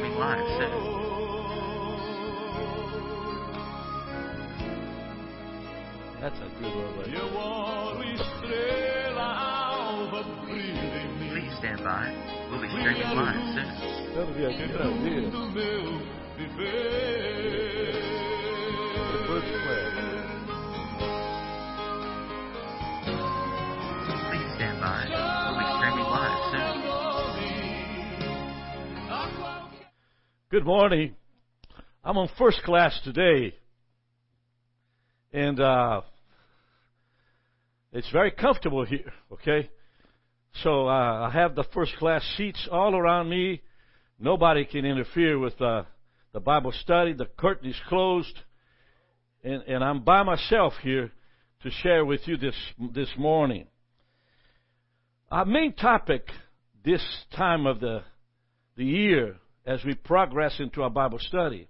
streaming live soon. That's a good one, right Eu oro estrela alva brilha em mim. Please stand by. We'll be streaming live soon. Quero vir aqui pra ver. Do meu viver. Depois class. Good morning. I'm on first class today. And uh, it's very comfortable here, okay? So uh, I have the first class seats all around me. Nobody can interfere with uh, the Bible study. The curtain is closed. And, and I'm by myself here to share with you this, this morning. Our main topic this time of the, the year as we progress into our Bible study.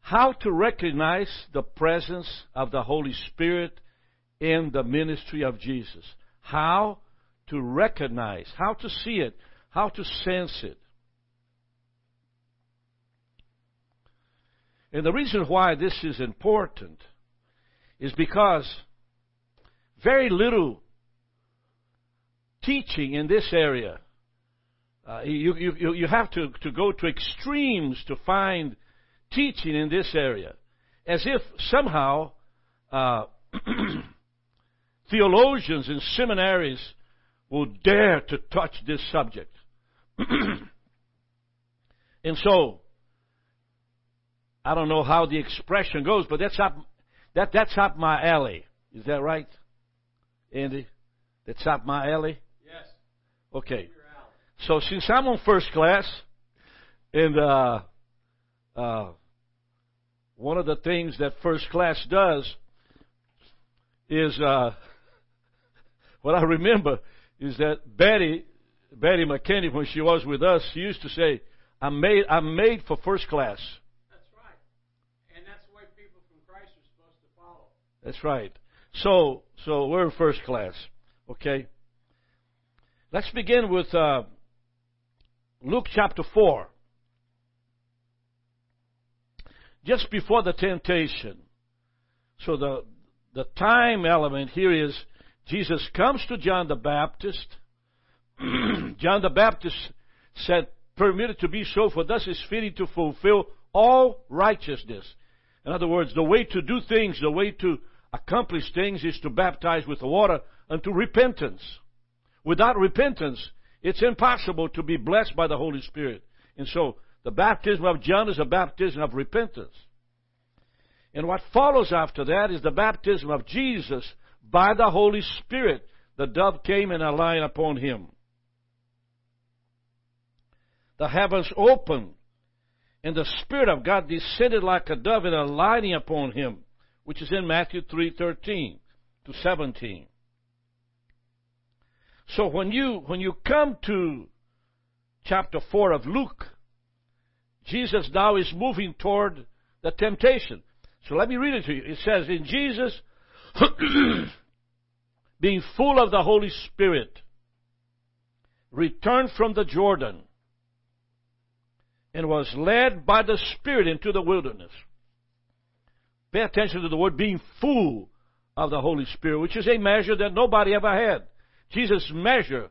How to recognize the presence of the Holy Spirit in the ministry of Jesus. How to recognize, how to see it, how to sense it. And the reason why this is important is because very little teaching in this area uh, you, you, you have to, to go to extremes to find teaching in this area. As if somehow uh, theologians in seminaries will dare to touch this subject. and so, I don't know how the expression goes, but that's up, that, that's up my alley. Is that right, Andy? That's up my alley? Yes. Okay. So since I'm on first class, and uh, uh, one of the things that first class does is uh, what I remember is that Betty Betty McKinney, when she was with us, she used to say, "I'm made I'm made for first class." That's right. And that's the way people from Christ are supposed to follow. That's right. So so we're in first class. Okay. Let's begin with. Uh, Luke chapter 4. Just before the temptation. So the, the time element here is Jesus comes to John the Baptist. John the Baptist said, permitted to be so, for thus is fitting to fulfill all righteousness. In other words, the way to do things, the way to accomplish things is to baptize with the water unto repentance. Without repentance, it's impossible to be blessed by the Holy Spirit. And so, the baptism of John is a baptism of repentance. And what follows after that is the baptism of Jesus by the Holy Spirit. The dove came and alighted upon him. The heavens opened, and the Spirit of God descended like a dove and alighting upon him, which is in Matthew 3:13 to 17. So when you when you come to chapter 4 of Luke, Jesus now is moving toward the temptation. So let me read it to you. It says, In Jesus, being full of the Holy Spirit, returned from the Jordan and was led by the Spirit into the wilderness. Pay attention to the word being full of the Holy Spirit, which is a measure that nobody ever had. Jesus' measure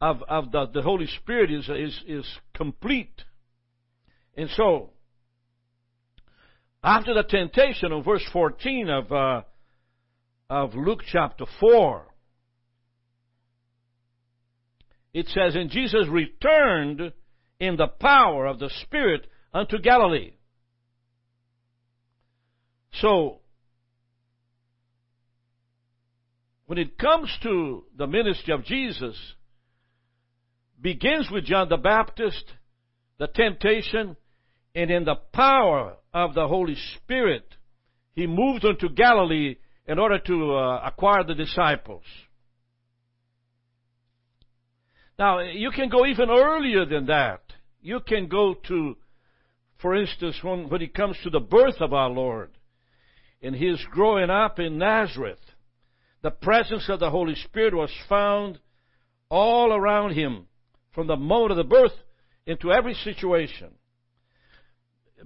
of, of the, the Holy Spirit is, is, is complete. And so, after the temptation of verse 14 of, uh, of Luke chapter 4, it says, And Jesus returned in the power of the Spirit unto Galilee. So, when it comes to the ministry of Jesus, begins with John the Baptist, the temptation, and in the power of the Holy Spirit, he moved into Galilee in order to uh, acquire the disciples. Now, you can go even earlier than that. You can go to, for instance, when, when it comes to the birth of our Lord, and his growing up in Nazareth the presence of the Holy Spirit was found all around him from the moment of the birth into every situation.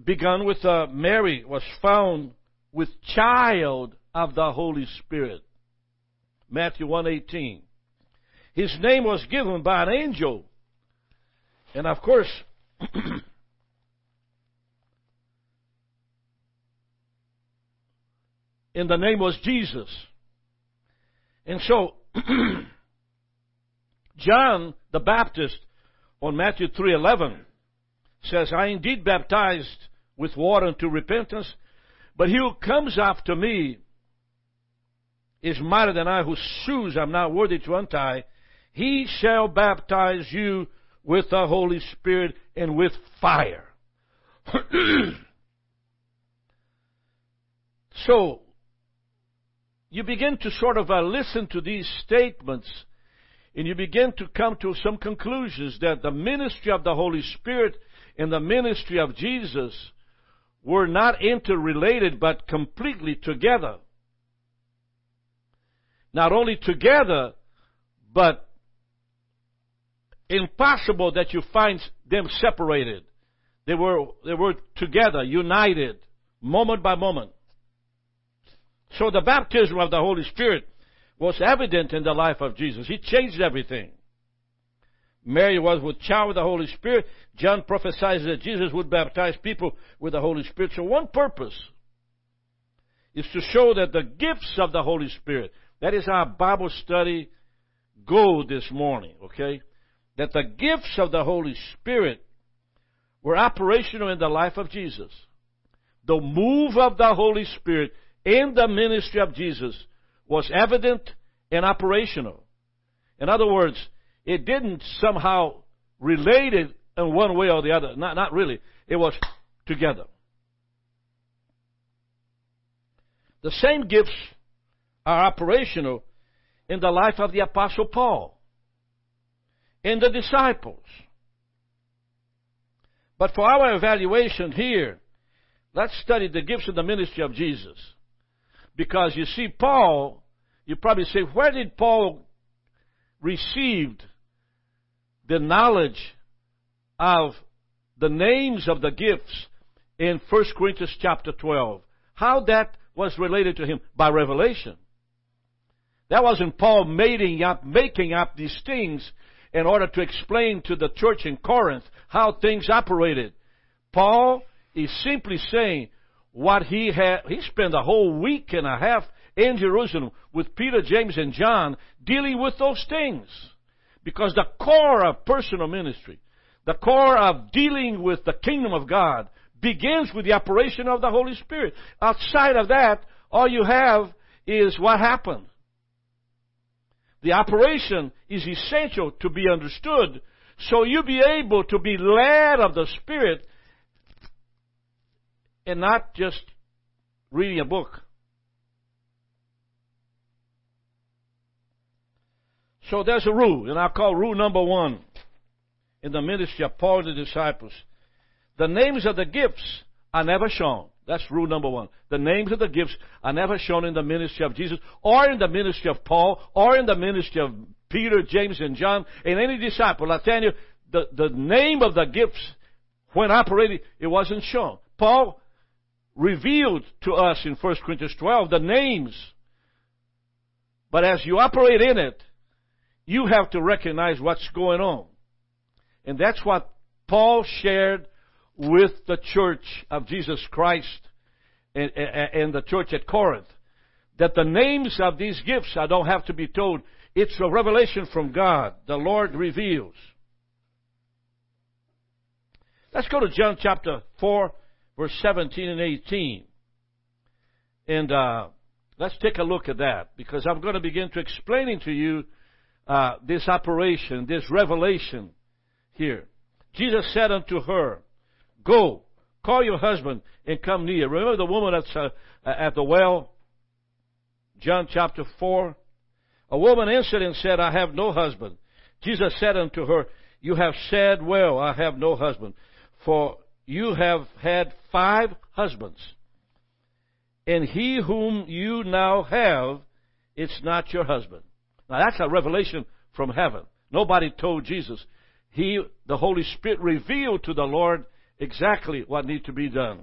Begun with uh, Mary was found with child of the Holy Spirit. Matthew 1:18. His name was given by an angel. And of course, in the name was Jesus. And so, John the Baptist on Matthew 3:11 says, "I indeed baptized with water unto repentance, but he who comes after me is mightier than I, whose shoes I'm not worthy to untie. He shall baptize you with the Holy Spirit and with fire." so, you begin to sort of uh, listen to these statements and you begin to come to some conclusions that the ministry of the Holy Spirit and the ministry of Jesus were not interrelated but completely together. Not only together, but impossible that you find them separated. They were, they were together, united, moment by moment. So the baptism of the Holy Spirit was evident in the life of Jesus. He changed everything. Mary was with child with the Holy Spirit. John prophesies that Jesus would baptize people with the Holy Spirit. So one purpose is to show that the gifts of the Holy Spirit, that is our Bible study goal this morning, okay? That the gifts of the Holy Spirit were operational in the life of Jesus. The move of the Holy Spirit in the ministry of Jesus was evident and operational. In other words, it didn't somehow relate it in one way or the other. Not, not really. It was together. The same gifts are operational in the life of the Apostle Paul, in the disciples. But for our evaluation here, let's study the gifts of the ministry of Jesus. Because you see, Paul, you probably say, where did Paul receive the knowledge of the names of the gifts in 1 Corinthians chapter 12? How that was related to him? By revelation. That wasn't Paul making up, making up these things in order to explain to the church in Corinth how things operated. Paul is simply saying, what he had, he spent a whole week and a half in Jerusalem with Peter, James, and John dealing with those things. Because the core of personal ministry, the core of dealing with the kingdom of God begins with the operation of the Holy Spirit. Outside of that, all you have is what happened. The operation is essential to be understood so you be able to be led of the Spirit and not just reading a book. So there's a rule, and I call rule number one in the ministry of Paul and the disciples. The names of the gifts are never shown. That's rule number one. The names of the gifts are never shown in the ministry of Jesus, or in the ministry of Paul, or in the ministry of Peter, James, and John, and any disciple. I tell you, the, the name of the gifts, when operating, it wasn't shown. Paul revealed to us in 1 Corinthians 12 the names. But as you operate in it, you have to recognize what's going on. And that's what Paul shared with the church of Jesus Christ and, and, the church at Corinth. That the names of these gifts, I don't have to be told, it's a revelation from God. The Lord reveals. Let's go to John chapter 4 verse 17 and 18. And uh, let's take a look at that because I'm going to begin to explaining to you uh, this operation, this revelation here. Jesus said unto her, Go, call your husband and come near. Remember the woman that's uh, at the well? John chapter 4. A woman answered and said, I have no husband. Jesus said unto her, You have said well, I have no husband. For you have had five husbands, and he whom you now have, it's not your husband. Now that's a revelation from heaven. Nobody told Jesus he, the Holy Spirit, revealed to the Lord exactly what needs to be done.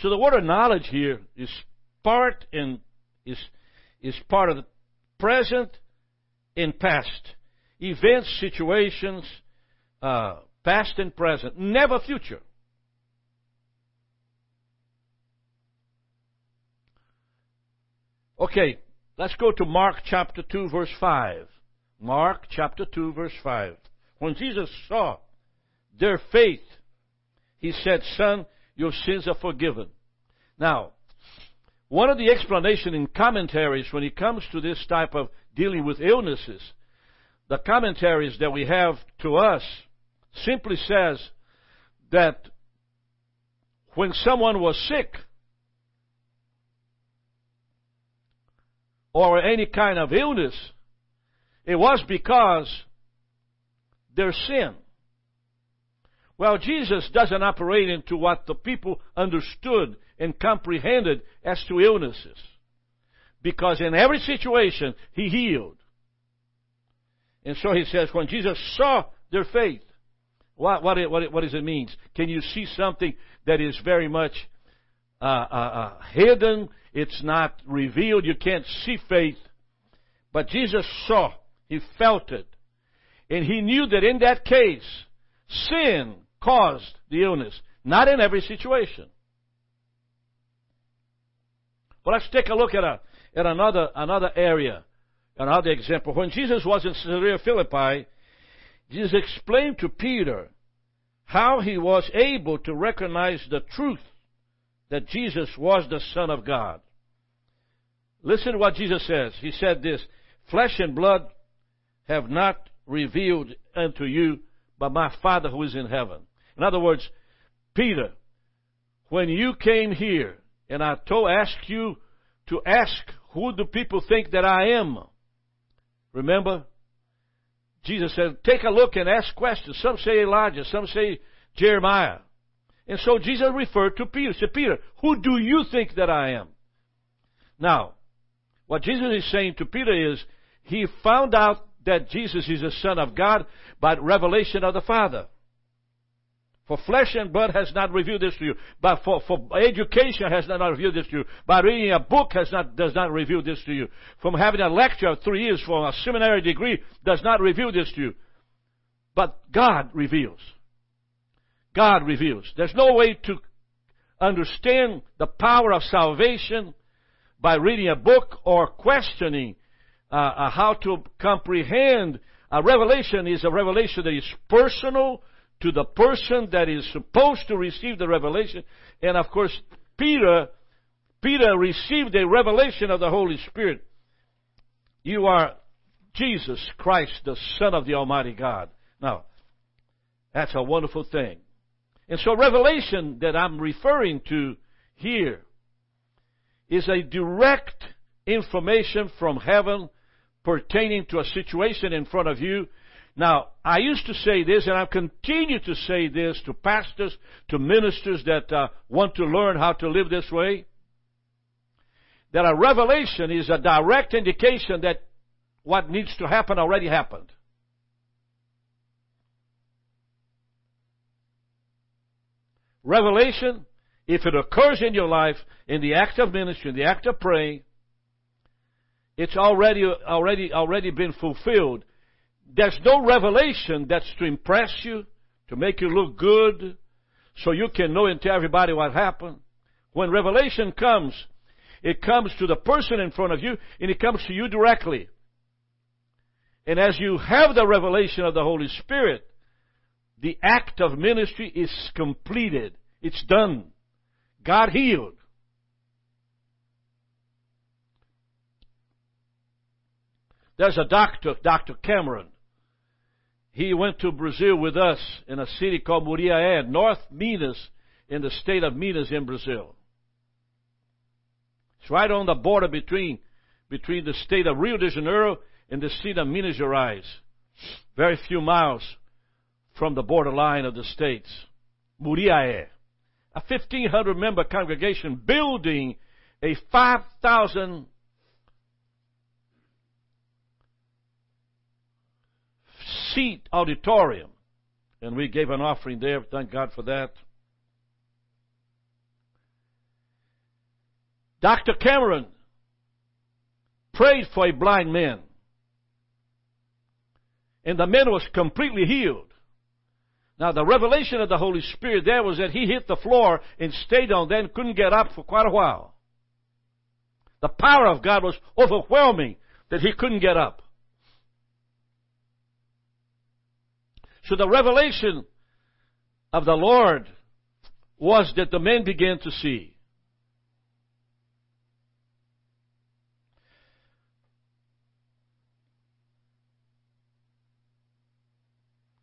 So the word of knowledge here is part in is is part of the present and past events, situations, uh, past and present, never future. Okay, let's go to Mark chapter 2, verse 5. Mark chapter 2, verse 5. When Jesus saw their faith, he said, Son, your sins are forgiven. Now, one of the explanation in commentaries when it comes to this type of dealing with illnesses, the commentaries that we have to us simply says that when someone was sick or any kind of illness, it was because their sin. Well, Jesus doesn't operate into what the people understood and comprehended as to illnesses. Because in every situation, He healed. And so He says, when Jesus saw their faith, what, what, what, what does it mean? Can you see something that is very much uh, uh, uh, hidden? It's not revealed. You can't see faith. But Jesus saw. He felt it. And he knew that in that case, sin caused the illness. Not in every situation. But let's take a look at, a, at another, another area, another example. When Jesus was in Caesarea Philippi, Jesus explained to Peter how he was able to recognize the truth that Jesus was the Son of God. Listen to what Jesus says. He said this Flesh and blood have not revealed unto you, but my Father who is in heaven. In other words, Peter, when you came here and I told, asked you to ask who do people think that I am, remember? Jesus said, take a look and ask questions. Some say Elijah, some say Jeremiah. And so Jesus referred to Peter. He said, Peter, who do you think that I am? Now, what Jesus is saying to Peter is, he found out that Jesus is the Son of God by revelation of the Father. For flesh and blood has not revealed this to you. But for, for education has not revealed this to you. By reading a book has not, does not reveal this to you. From having a lecture of three years for a seminary degree does not reveal this to you. But God reveals. God reveals. There's no way to understand the power of salvation by reading a book or questioning uh, uh, how to comprehend. A revelation is a revelation that is personal to the person that is supposed to receive the revelation. And of course, Peter, Peter received a revelation of the Holy Spirit. You are Jesus Christ, the Son of the Almighty God. Now, that's a wonderful thing. And so, revelation that I'm referring to here is a direct information from heaven pertaining to a situation in front of you. Now, I used to say this, and I continue to say this to pastors, to ministers that uh, want to learn how to live this way. That a revelation is a direct indication that what needs to happen already happened. Revelation, if it occurs in your life, in the act of ministry, in the act of praying, it's already, already, already been fulfilled. There's no revelation that's to impress you, to make you look good, so you can know and tell everybody what happened. When revelation comes, it comes to the person in front of you, and it comes to you directly. And as you have the revelation of the Holy Spirit, the act of ministry is completed. It's done. God healed. There's a doctor, Dr. Cameron. He went to Brazil with us in a city called Muriaé, North Minas, in the state of Minas in Brazil. It's right on the border between, between the state of Rio de Janeiro and the state of Minas Gerais. Very few miles from the borderline of the states. Muriaé. A 1500 member congregation building a 5,000 Seat Auditorium. And we gave an offering there. Thank God for that. Dr. Cameron prayed for a blind man. And the man was completely healed. Now, the revelation of the Holy Spirit there was that he hit the floor and stayed on there and couldn't get up for quite a while. The power of God was overwhelming that he couldn't get up. So the revelation of the Lord was that the men began to see.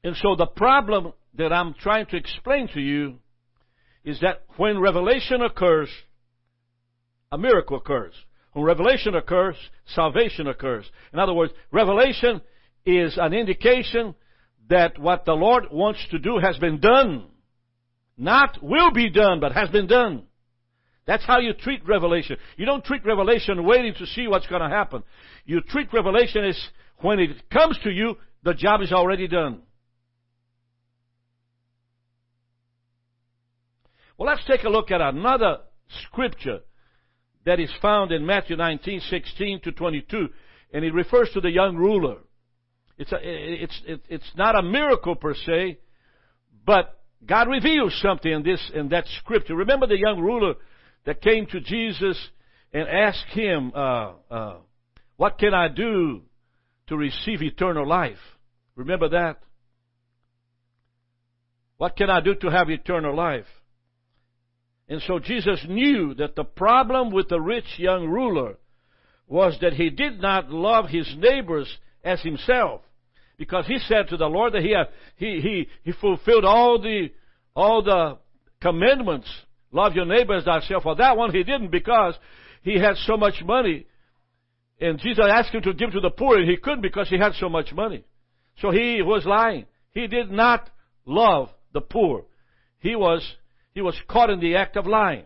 And so the problem that I'm trying to explain to you is that when revelation occurs, a miracle occurs. When revelation occurs, salvation occurs. In other words, revelation is an indication that what the Lord wants to do has been done. Not will be done, but has been done. That's how you treat revelation. You don't treat revelation waiting to see what's going to happen. You treat revelation as when it comes to you, the job is already done. Well, let's take a look at another scripture that is found in Matthew 19, 16 to 22, and it refers to the young ruler. It's, a, it's, it's not a miracle per se, but God reveals something in this, in that scripture. Remember the young ruler that came to Jesus and asked him, uh, uh, what can I do to receive eternal life? Remember that? What can I do to have eternal life? And so Jesus knew that the problem with the rich young ruler was that he did not love his neighbors as himself. Because he said to the Lord that he, he, he, he fulfilled all the, all the commandments. Love your neighbor as thyself. Well, that one he didn't because he had so much money. And Jesus asked him to give to the poor and he couldn't because he had so much money. So he was lying. He did not love the poor. He was he was caught in the act of lying.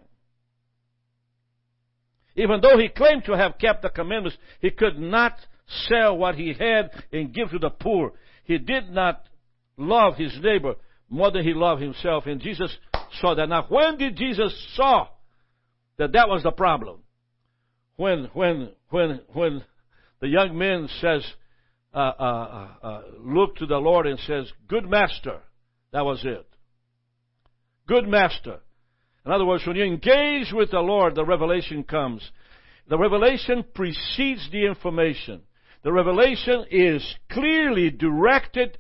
Even though he claimed to have kept the commandments, he could not sell what he had and give to the poor. He did not love his neighbor more than he loved himself. And Jesus saw that. Now, when did Jesus saw that that was the problem? When, when, when, when the young man says, uh, uh, uh, uh look to the Lord and says, good master. That was it. Good master. In other words, when you engage with the Lord, the revelation comes. The revelation precedes the information. The revelation is clearly directed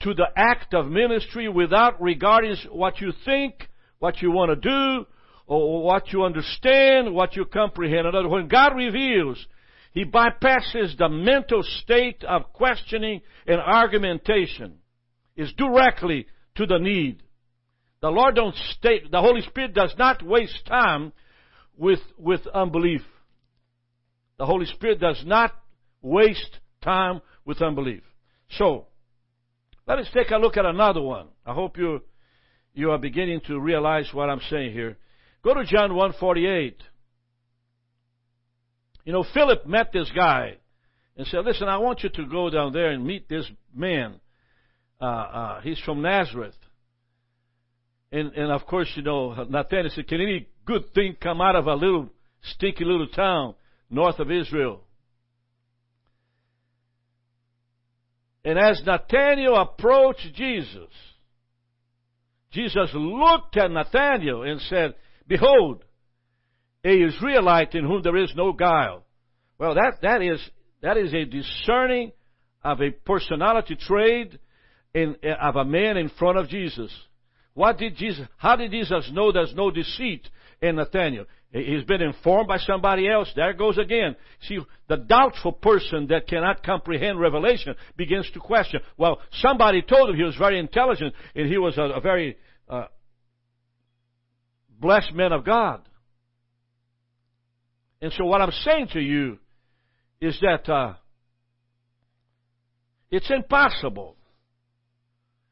to the act of ministry without regarding what you think, what you want to do, or what you understand, what you comprehend. In other words, when God reveals, He bypasses the mental state of questioning and argumentation. Is directly to the need. The Lord don't state, the Holy Spirit does not waste time with, with unbelief. The Holy Spirit does not waste time with unbelief. So, let us take a look at another one. I hope you, you are beginning to realize what I'm saying here. Go to John 148. You know, Philip met this guy and said, listen, I want you to go down there and meet this man. Uh, uh, he's from Nazareth. And, and of course, you know, Nathanael said, Can any good thing come out of a little stinky little town north of Israel? And as Nathaniel approached Jesus, Jesus looked at Nathaniel and said, Behold, a Israelite in whom there is no guile. Well, that, that is, that is a discerning of a personality trait in, of a man in front of Jesus. What did Jesus, how did Jesus know there's no deceit in Nathaniel? He's been informed by somebody else. There goes again. See, the doubtful person that cannot comprehend revelation begins to question. Well, somebody told him he was very intelligent and he was a, a very uh, blessed man of God. And so what I'm saying to you is that uh, it's impossible.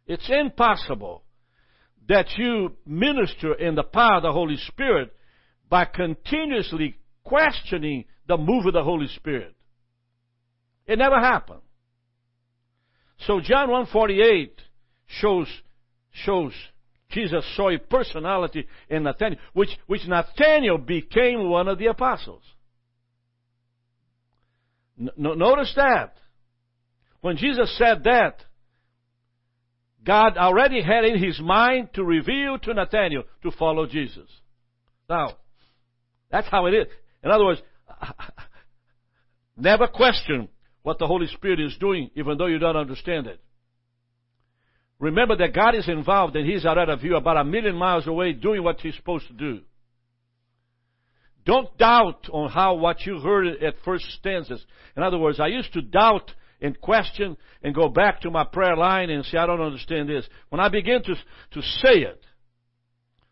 It's impossible that you minister in the power of the Holy Spirit by continuously questioning the move of the Holy Spirit. It never happened. So John 148 shows, shows Jesus saw a personality in Nathaniel, which, which Nathaniel became one of the apostles. N- notice that. When Jesus said that, God already had in his mind to reveal to Nathaniel to follow Jesus. Now, that's how it is. In other words, never question what the Holy Spirit is doing, even though you don't understand it. Remember that God is involved and He's out of you about a million miles away doing what He's supposed to do. Don't doubt on how what you heard at first stanzas. In other words, I used to doubt and question and go back to my prayer line and say, I don't understand this. When I begin to, to say it,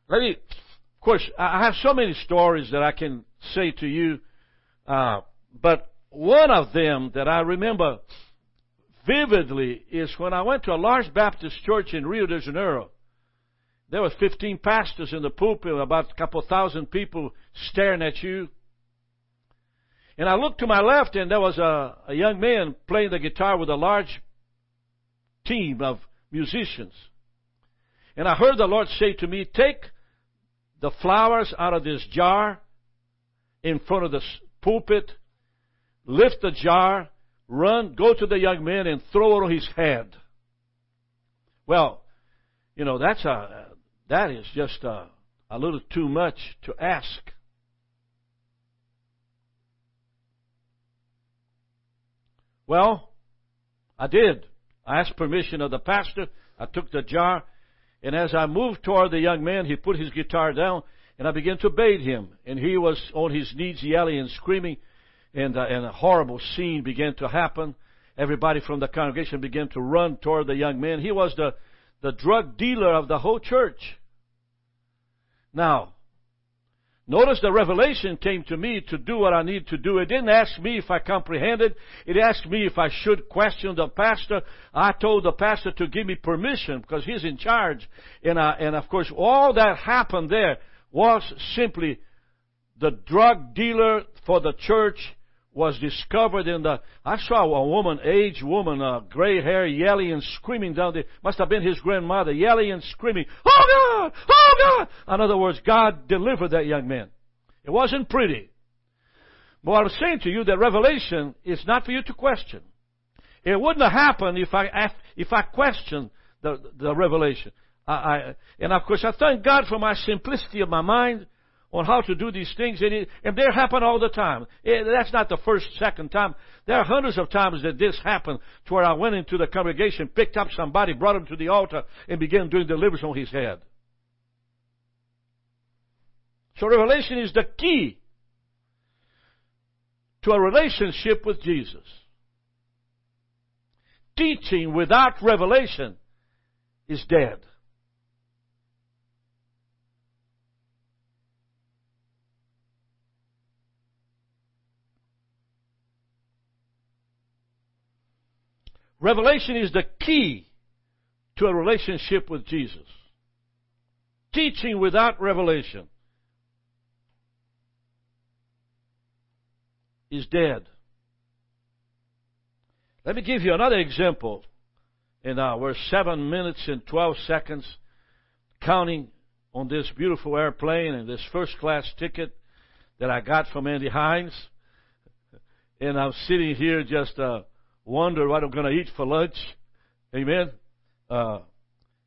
let me, of course, I have so many stories that I can say to you, uh, but one of them that I remember vividly is when I went to a large Baptist church in Rio de Janeiro. There were 15 pastors in the pulpit, about a couple thousand people staring at you. And I looked to my left, and there was a, a young man playing the guitar with a large team of musicians. And I heard the Lord say to me, Take the flowers out of this jar in front of the pulpit, lift the jar, run, go to the young man and throw it on his head. Well, you know, that's a, that is just a, a little too much to ask. Well, I did. I asked permission of the pastor. I took the jar, and as I moved toward the young man, he put his guitar down, and I began to bathe him. And he was on his knees yelling and screaming and, uh, and a horrible scene began to happen. Everybody from the congregation began to run toward the young man. He was the, the drug dealer of the whole church. Now, notice the revelation came to me to do what I need to do. It didn't ask me if I comprehended. It asked me if I should question the pastor. I told the pastor to give me permission because he's in charge. And, uh, and of course, all that happened there was simply the drug dealer for the church was discovered in the. I saw a woman, aged woman, uh, gray hair, yelling and screaming down there. Must have been his grandmother, yelling and screaming, "Oh God! Oh God!" In other words, God delivered that young man. It wasn't pretty. But I was saying to you that revelation is not for you to question. It wouldn't have happened if I if I questioned the the revelation. I, I, and of course, I thank God for my simplicity of my mind on how to do these things, and, it, and they happen all the time. It, that's not the first, second time. There are hundreds of times that this happened to where I went into the congregation, picked up somebody, brought him to the altar, and began doing deliverance on his head. So revelation is the key to a relationship with Jesus. Teaching without revelation is dead. Revelation is the key to a relationship with Jesus. Teaching without revelation is dead. Let me give you another example. And uh, we're seven minutes and 12 seconds counting on this beautiful airplane and this first class ticket that I got from Andy Hines. And I'm sitting here just uh, wonder what I'm going to eat for lunch. Amen. Uh,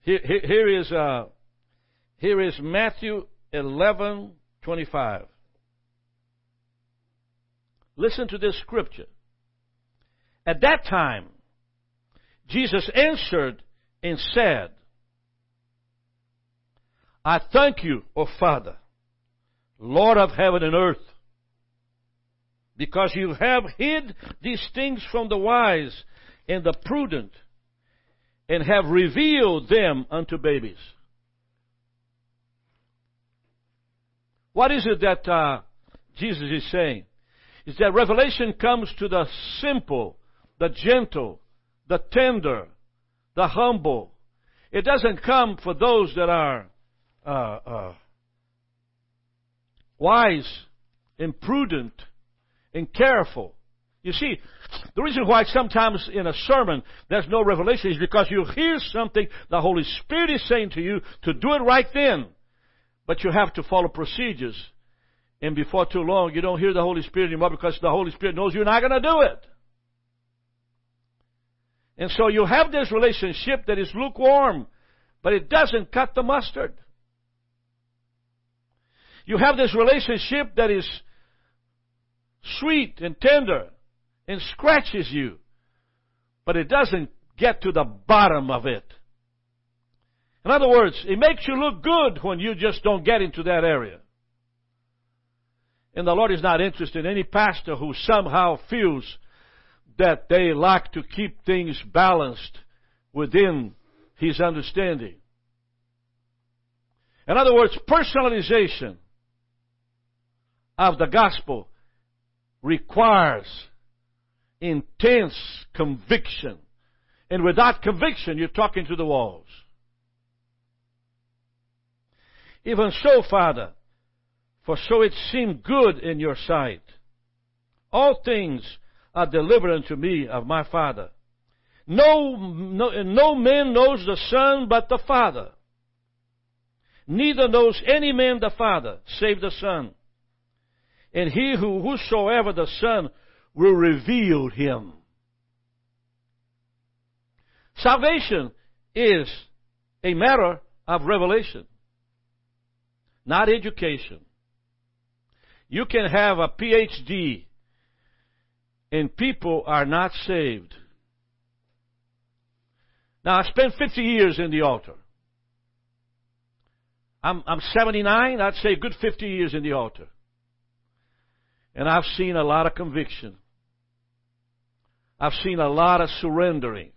here, here, is uh, here is Matthew eleven twenty five. Listen to this scripture. At that time, Jesus answered and said, I thank you, O Father, Lord of heaven and earth because you have hid these things from the wise and the prudent, and have revealed them unto babies. What is it that uh, Jesus is saying? Is that revelation comes to the simple, the gentle, the tender, the humble. It doesn't come for those that are uh, uh, wise and prudent and careful. You see, the reason why sometimes in a sermon there's no revelation is because you hear something the Holy Spirit is saying to you to do it right then. But you have to follow procedures. And before too long, you don't hear the Holy Spirit anymore because the Holy Spirit knows you're not going to do it. And so you have this relationship that is lukewarm, but it doesn't cut the mustard. You have this relationship that is sweet and tender and scratches you, but it doesn't get to the bottom of it. In other words, it makes you look good when you just don't get into that area. And the Lord is not interested in any pastor who somehow feels that they like to keep things balanced within his understanding. In other words, personalization of the gospel requires intense conviction. And without conviction, you're talking to the walls. Even so, Father, for so it seemed good in your sight. All things are delivered unto me of my Father. No, no, no man knows the Son but the Father. Neither knows any man the Father, save the Son. And he who whosoever the Son will reveal him. Salvation is a matter of revelation, not education. You can have a PhD and people are not saved. Now, I spent 50 years in the altar. I'm, I'm 79, I'd say good 50 years in the altar. And I've seen a lot of conviction. I've seen a lot of surrendering.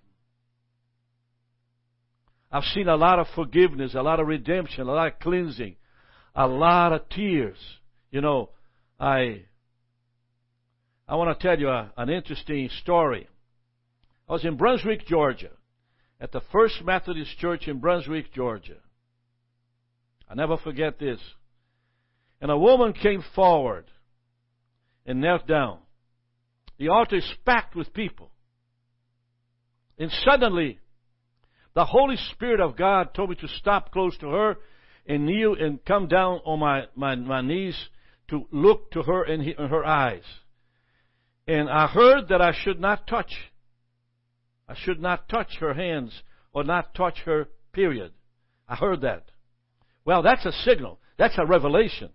I've seen a lot of forgiveness, a lot of redemption, a lot of cleansing, a lot of tears. You know, I I want to tell you a, an interesting story. I was in Brunswick, Georgia, at the First Methodist Church in Brunswick, Georgia. I never forget this. And a woman came forward and knelt down. The altar is packed with people. And suddenly, the Holy Spirit of God told me to stop close to her and kneel and come down on my, my, my knees to look to her in, in her eyes. And I heard that I should not touch. I should not touch her hands or not touch her, period. I heard that. Well, that's a signal. That's a revelation.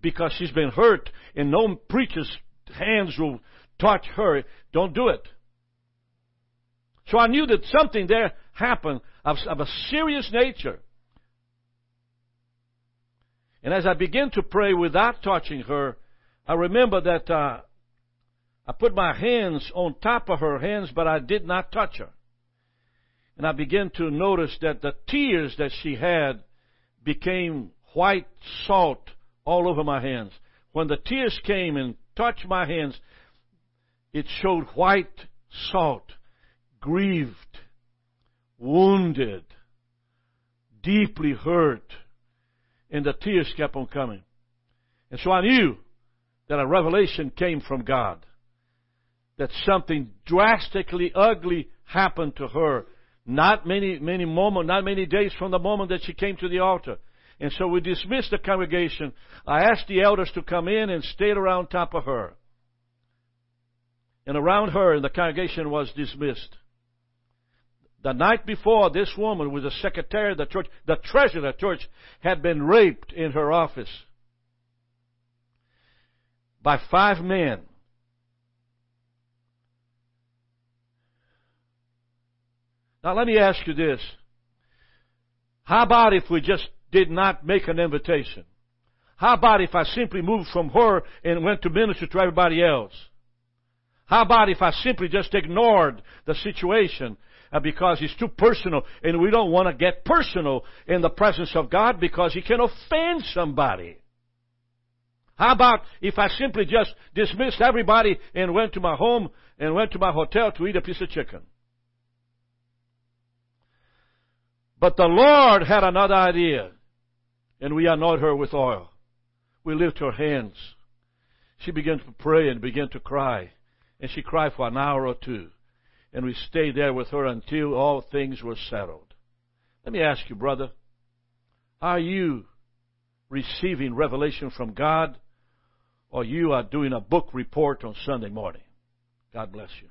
Because she's been hurt and no preacher's hands will touch her. Don't do it. So I knew that something there happened of, of a serious nature. And as I began to pray without touching her, I remember that uh, I put my hands on top of her hands, but I did not touch her. And I began to notice that the tears that she had became white salt all over my hands. When the tears came and touched my hands, it showed white salt, grieved, wounded, deeply hurt, and the tears kept on coming. And so I knew that a revelation came from God that something drastically ugly happened to her. Not many, many moments, not many days from the moment that she came to the altar. And so we dismissed the congregation. I asked the elders to come in and stayed around top of her. And around her, and the congregation was dismissed. The night before, this woman was the secretary of the church, the treasurer of the church, had been raped in her office by five men. Now let me ask you this. How about if we just did not make an invitation? How about if I simply moved from her and went to minister to everybody else? How about if I simply just ignored the situation uh, because it's too personal and we don't want to get personal in the presence of God because He can offend somebody? How about if I simply just dismissed everybody and went to my home and went to my hotel to eat a piece of chicken? But the Lord had another idea, and we anointed her with oil. We lifted her hands. She began to pray and began to cry. And she cried for an hour or two. And we stayed there with her until all things were settled. Let me ask you, brother, are you receiving revelation from God or you are doing a book report on Sunday morning? God bless you.